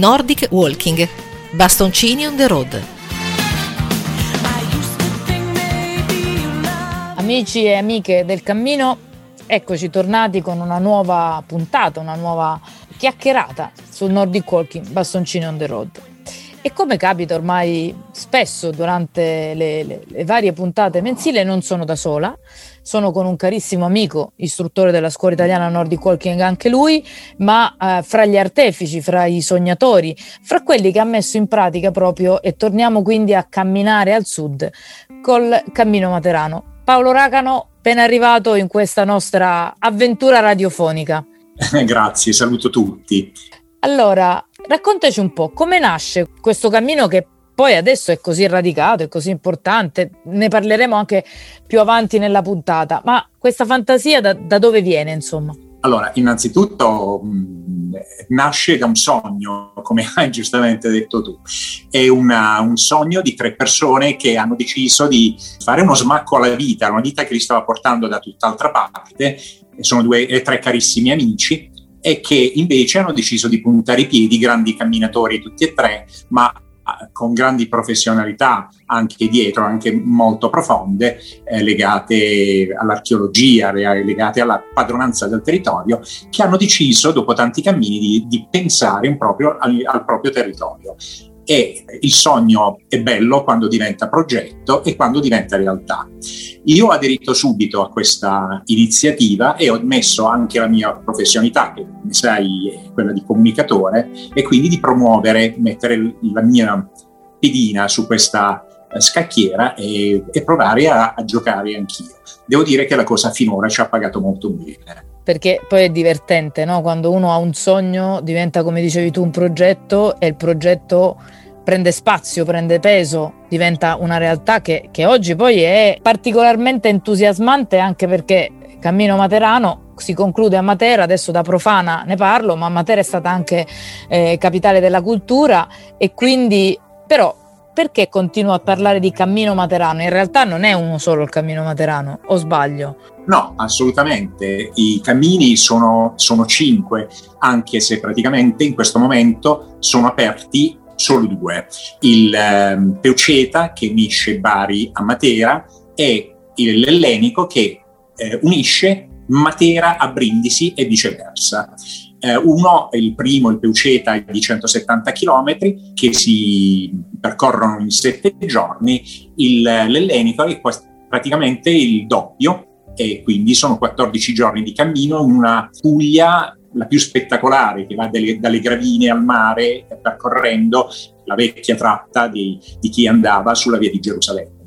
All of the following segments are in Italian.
Nordic Walking, bastoncini on the road. Amici e amiche del cammino, eccoci tornati con una nuova puntata, una nuova chiacchierata sul Nordic Walking, bastoncini on the road. E come capita ormai spesso durante le, le, le, varie puntate mensili, non sono da sola, sono con un carissimo amico, istruttore della scuola italiana Nordic Walking anche lui, ma eh, fra gli artefici, fra i sognatori, fra quelli che ha messo in pratica proprio e torniamo quindi a camminare al sud col Cammino Materano. Paolo Racano, appena arrivato in questa nostra avventura radiofonica. Grazie, saluto tutti. Allora, raccontaci un po' come nasce questo cammino che poi adesso è così radicato, è così importante, ne parleremo anche più avanti nella puntata, ma questa fantasia da, da dove viene, insomma? Allora, innanzitutto mh, nasce da un sogno, come hai giustamente detto tu. È una, un sogno di tre persone che hanno deciso di fare uno smacco alla vita, una vita che li stava portando da tutt'altra parte. Sono due, tre carissimi amici e che invece hanno deciso di puntare i piedi, grandi camminatori tutti e tre, ma ah, con grandi professionalità anche dietro, anche molto profonde, eh, legate all'archeologia, legate alla padronanza del territorio, che hanno deciso, dopo tanti cammini, di, di pensare proprio al, al proprio territorio e il sogno è bello quando diventa progetto e quando diventa realtà. Io ho aderito subito a questa iniziativa e ho messo anche la mia professionalità, che come sai è quella di comunicatore, e quindi di promuovere, mettere la mia pedina su questa eh, scacchiera e, e provare a, a giocare anch'io. Devo dire che la cosa finora ci ha pagato molto bene perché poi è divertente, no? Quando uno ha un sogno diventa, come dicevi tu, un progetto e il progetto prende spazio, prende peso, diventa una realtà che, che oggi poi è particolarmente entusiasmante anche perché Cammino Materano si conclude a Matera, adesso da profana ne parlo, ma Matera è stata anche eh, capitale della cultura e quindi però perché continuo a parlare di Cammino Materano? In realtà non è uno solo il Cammino Materano, o sbaglio? No, assolutamente. I cammini sono, sono cinque, anche se praticamente in questo momento sono aperti solo due. Il eh, Peuceta che unisce Bari a Matera e l'Ellenico che eh, unisce Matera a Brindisi e viceversa. Eh, uno, il primo, il Peuceta, è di 170 km che si percorrono in sette giorni, il, l'Ellenico è praticamente il doppio e quindi sono 14 giorni di cammino in una Puglia la più spettacolare che va delle, dalle gravine al mare percorrendo la vecchia tratta di, di chi andava sulla via di Gerusalemme.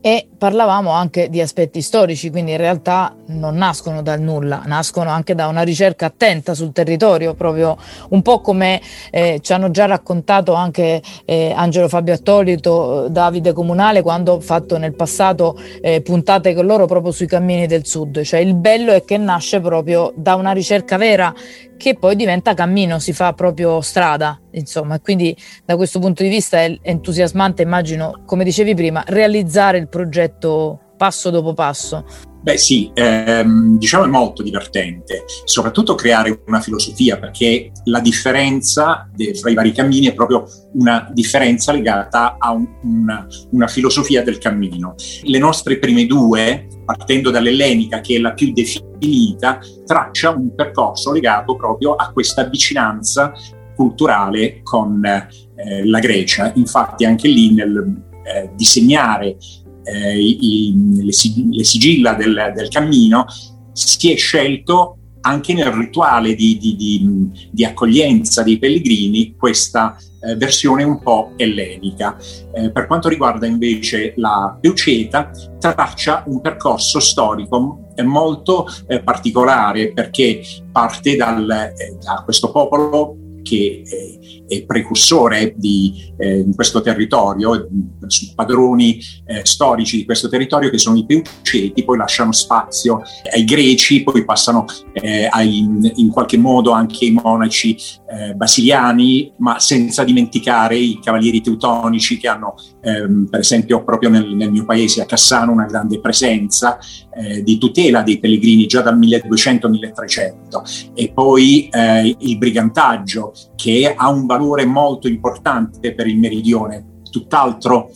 E parlavamo anche di aspetti storici, quindi in realtà non nascono dal nulla, nascono anche da una ricerca attenta sul territorio, proprio un po' come eh, ci hanno già raccontato anche eh, Angelo Fabio Attolito, Davide Comunale, quando ho fatto nel passato eh, puntate con loro proprio sui cammini del sud, cioè il bello è che nasce proprio da una ricerca vera che poi diventa cammino, si fa proprio strada, insomma, quindi da questo punto di vista è entusiasmante, immagino, come dicevi prima, realizzare il progetto passo dopo passo. Beh sì, ehm, diciamo è molto divertente, soprattutto creare una filosofia, perché la differenza de, fra i vari cammini è proprio una differenza legata a un, una, una filosofia del cammino. Le nostre prime due, partendo dall'ellenica che è la più definita, traccia un percorso legato proprio a questa vicinanza culturale con eh, la Grecia. Infatti anche lì nel eh, disegnare eh, i, le, le, sigilla del, del, cammino, si è scelto anche nel rituale di, di, di, di accoglienza dei pellegrini questa eh, versione un po' ellenica. Eh, per quanto riguarda invece la Peuceta, traccia un percorso storico molto eh, particolare perché parte dal, eh, da questo popolo che è, è precursore di eh, questo territorio, padroni eh, storici di questo territorio che sono i Peuceti, poi lasciano spazio ai greci, poi passano eh, ai, in qualche modo anche ai monaci eh, basiliani, ma senza dimenticare i cavalieri teutonici che hanno ehm, per esempio proprio nel, nel, mio paese a Cassano una grande presenza eh, di tutela dei pellegrini già dal 1200-1300 e poi eh, il brigantaggio che ha un valore molto importante per il meridione, tutt'altro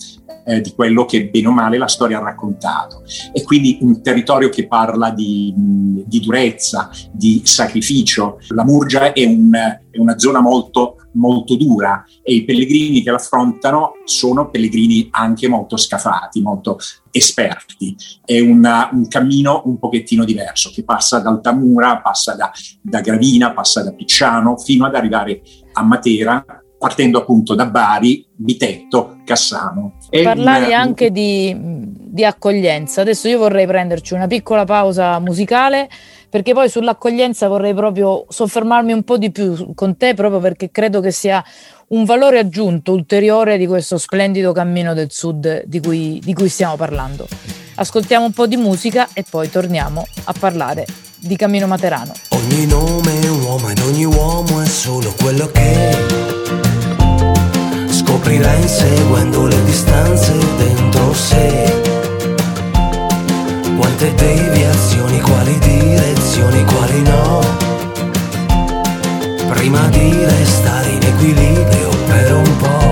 eh, di quello che bene o male la storia ha raccontato. E quindi un territorio che parla di, di durezza, di sacrificio. La Murgia è, un, è una zona molto molto dura e i pellegrini che l'affrontano sono pellegrini anche molto scafati, molto esperti. È una, un cammino un pochettino diverso che passa da Altamura, passa da, da Gravina, passa da Picciano fino ad arrivare a Matera partendo appunto da Bari, Bitetto, Cassano. Parlavi un, anche di, di, accoglienza. Adesso io vorrei prenderci una piccola pausa musicale perché poi sull'accoglienza vorrei proprio soffermarmi un po' di più con te proprio perché credo che sia un valore aggiunto ulteriore di questo splendido cammino del sud di cui, di cui stiamo parlando. Ascoltiamo un po' di musica e poi torniamo a parlare di Cammino Materano. Ogni nome è un uomo ed ogni uomo è solo quello che è scoprirà inseguendo le distanze dentro sé. Quante deviazioni, quali direzioni, quali no. Prima di restare in equilibrio per un po'.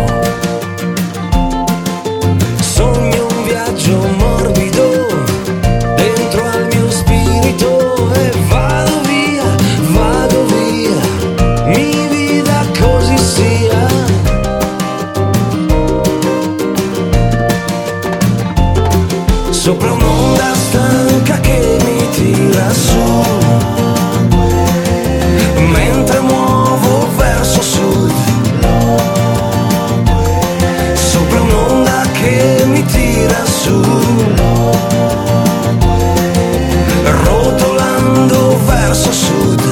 Sopra un'onda stanca che mi tira su. Mentre muovo verso sud. Sopra un'onda che mi tira su. Rotolando verso sud.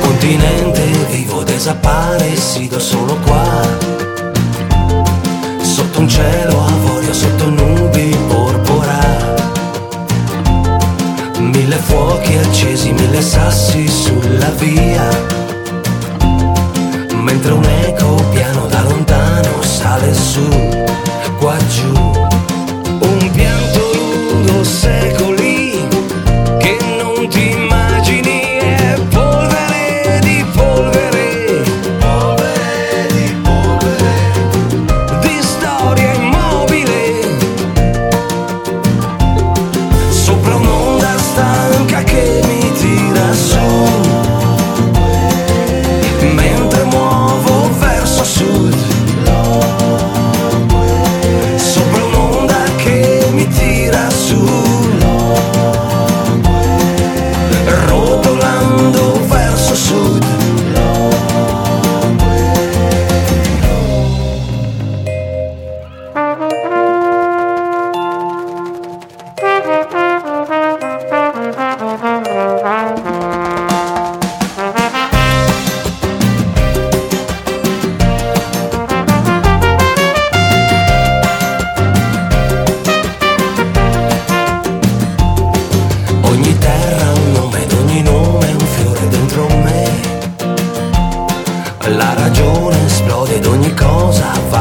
Continente vivo desaparecido solo accesi, mille sassi sulla via. Mentre un eco piano da lontano sale su, qua giù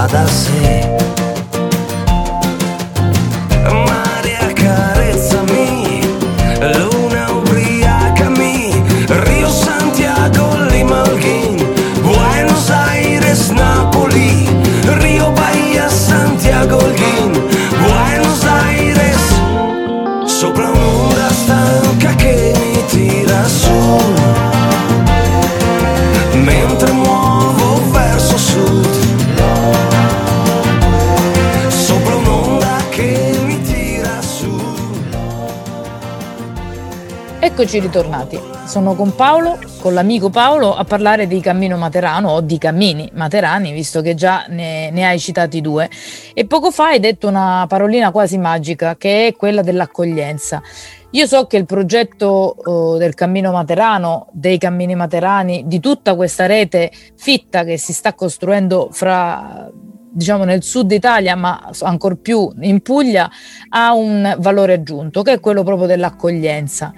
cosa va Eccoci ritornati. Sono con Paolo, con l'amico Paolo, a parlare di Cammino Materano o di cammini materani, visto che già ne, ne hai citati due. E poco fa hai detto una parolina quasi magica, che è quella dell'accoglienza. Io so che il progetto eh, del Cammino Materano, dei cammini materani, di tutta questa rete fitta che si sta costruendo fra diciamo nel sud Italia, ma ancor più in Puglia, ha un valore aggiunto, che è quello proprio dell'accoglienza.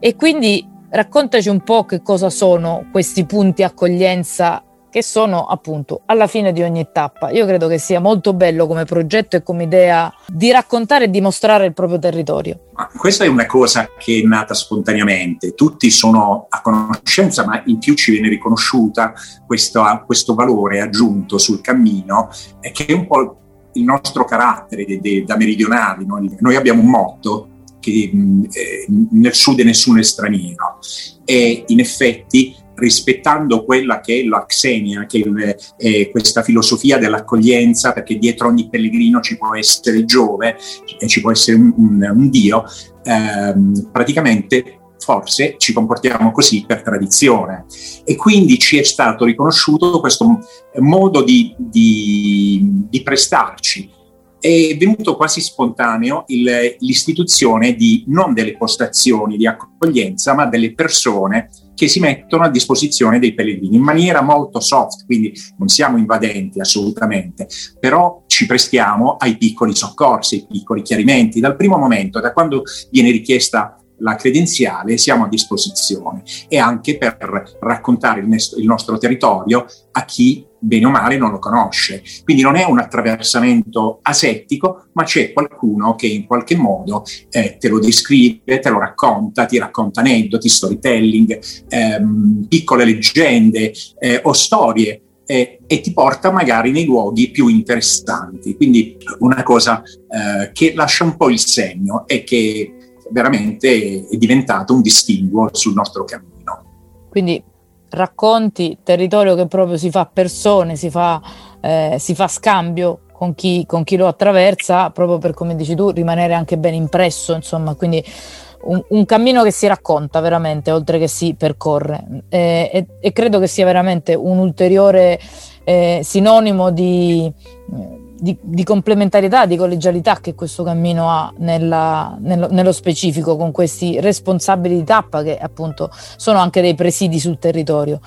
E quindi raccontaci un po' che cosa sono questi punti accoglienza che sono appunto alla fine di ogni tappa. Io credo che sia molto bello come progetto e come idea di raccontare e dimostrare il proprio territorio. Questa è una cosa che è nata spontaneamente, tutti sono a conoscenza, ma in più ci viene riconosciuta questo, questo valore aggiunto sul cammino, eh, che è un po' il nostro carattere da meridionali. Noi abbiamo un motto che eh, nel sud nessuno è straniero. E in effetti rispettando quella che è la xenia, che è questa filosofia dell'accoglienza, perché dietro ogni pellegrino ci può essere Giove e ci può essere un, un, un Dio, ehm, praticamente forse ci comportiamo così per tradizione. E quindi ci è stato riconosciuto questo modo di, di, di prestarci è venuto quasi spontaneo il, l'istituzione di non delle postazioni di accoglienza, ma delle persone che si mettono a disposizione dei pellegrini in maniera molto soft, quindi non siamo invadenti assolutamente, però ci prestiamo ai piccoli soccorsi, ai piccoli chiarimenti. Dal primo momento, da quando viene richiesta la credenziale siamo a disposizione e anche per raccontare il, il, nostro territorio a chi bene o male non lo conosce. Quindi non è un attraversamento asettico, ma c'è qualcuno che in qualche modo eh, te lo descrive, te lo racconta, ti racconta aneddoti, storytelling, ehm, piccole leggende eh, o storie eh, e ti porta magari nei luoghi più interessanti. Quindi una cosa eh, che lascia un po' il segno è che veramente è diventato un distinguo sul nostro cammino. Quindi racconti, territorio che proprio si fa persone, si fa, eh, si fa scambio con chi, con chi, lo attraversa, proprio per come dici tu, rimanere anche ben impresso, insomma, quindi un, un cammino che si racconta veramente, oltre che si percorre. Eh, e, e, credo che sia veramente un ulteriore eh, sinonimo di di, di, complementarietà, di collegialità che questo cammino ha nella, nello, nello, specifico con questi responsabili di tappa che appunto sono anche dei presidi sul territorio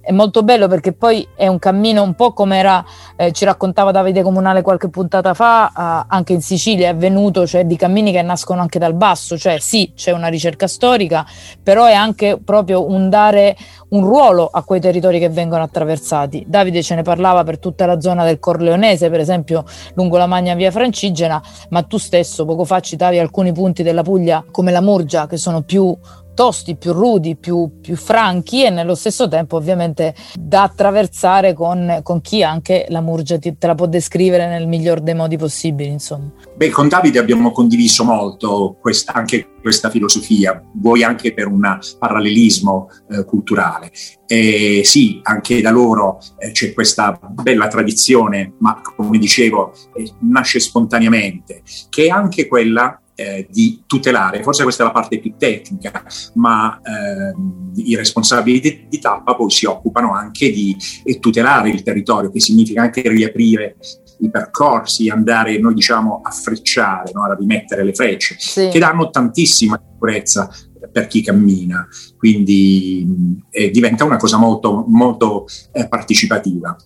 è molto bello perché poi è un cammino un po' come era, eh, ci raccontava Davide Comunale qualche puntata fa, eh, anche in Sicilia è avvenuto, cioè di cammini che nascono anche dal basso, cioè sì, c'è una ricerca storica, però è anche proprio un dare un ruolo a quei territori che vengono attraversati. Davide ce ne parlava per tutta la zona del Corleonese, per esempio lungo la Magna Via Francigena, ma tu stesso poco fa citavi alcuni punti della Puglia come la Murgia che sono più tosti, più rudi, più, più, franchi e nello stesso tempo ovviamente da attraversare con, con chi anche la Murgia ti, te la può descrivere nel miglior dei modi possibili. Insomma. Beh, con Davide abbiamo condiviso molto questa, anche questa filosofia, vuoi anche per un parallelismo eh, culturale. E sì, anche da loro eh, c'è questa bella tradizione, ma come dicevo, eh, nasce spontaneamente, che è anche quella eh, di tutelare, forse questa è la parte più tecnica, ma ehm, i responsabili di, di, tappa poi si occupano anche di eh, tutelare il territorio, che significa anche riaprire i percorsi, andare, noi diciamo, a frecciare, no? a rimettere le frecce, sì. che danno tantissima sicurezza per chi cammina, quindi eh, diventa una cosa molto, molto eh, partecipativa.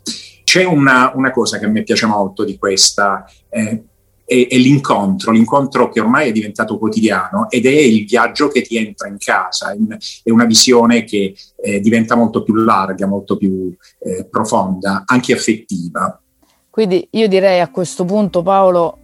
C'è una, una, cosa che a me piace molto di questa, eh, è, è, l'incontro, l'incontro che ormai è diventato quotidiano ed è il viaggio che ti entra in casa, è una visione che eh, diventa molto più larga, molto più eh, profonda, anche affettiva. Quindi io direi a questo punto Paolo,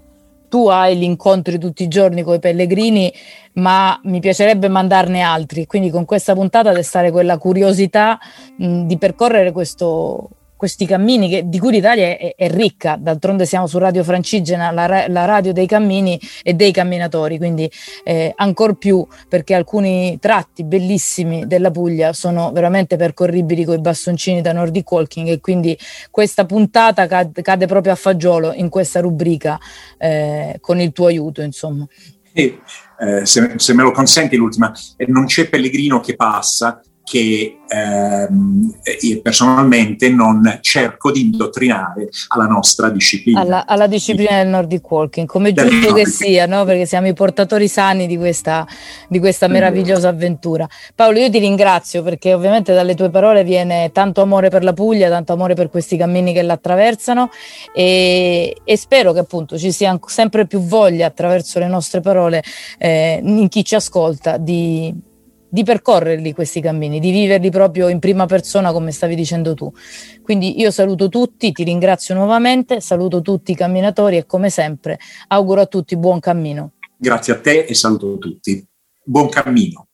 tu hai gli incontri tutti i giorni con i pellegrini, ma mi piacerebbe mandarne altri, quindi con questa puntata destare quella curiosità mh, di percorrere questo, questi cammini che, di cui l'Italia è, è, ricca, d'altronde siamo su Radio Francigena, la, la, radio dei cammini e dei camminatori, quindi eh, ancor più perché alcuni tratti bellissimi della Puglia sono veramente percorribili con i bastoncini da Nordic Walking e quindi questa puntata cade, cade proprio a fagiolo in questa rubrica eh, con il tuo aiuto, insomma. Eh, se, se, me lo consenti l'ultima, eh, non c'è pellegrino che passa che ehm, personalmente non cerco di indottrinare alla nostra disciplina. Alla, alla disciplina del Nordic Walking, come del giusto Nordic. che sia, no? perché siamo i portatori sani di questa, di questa meravigliosa avventura. Paolo, io ti ringrazio perché ovviamente dalle tue parole viene tanto amore per la Puglia, tanto amore per questi cammini che la attraversano e, e spero che appunto ci sia sempre più voglia attraverso le nostre parole eh, in chi ci ascolta di di percorrerli questi cammini, di viverli proprio in prima persona come stavi dicendo tu. Quindi io saluto tutti, ti ringrazio nuovamente, saluto tutti i camminatori e come sempre auguro a tutti buon cammino. Grazie a te e saluto tutti. Buon cammino.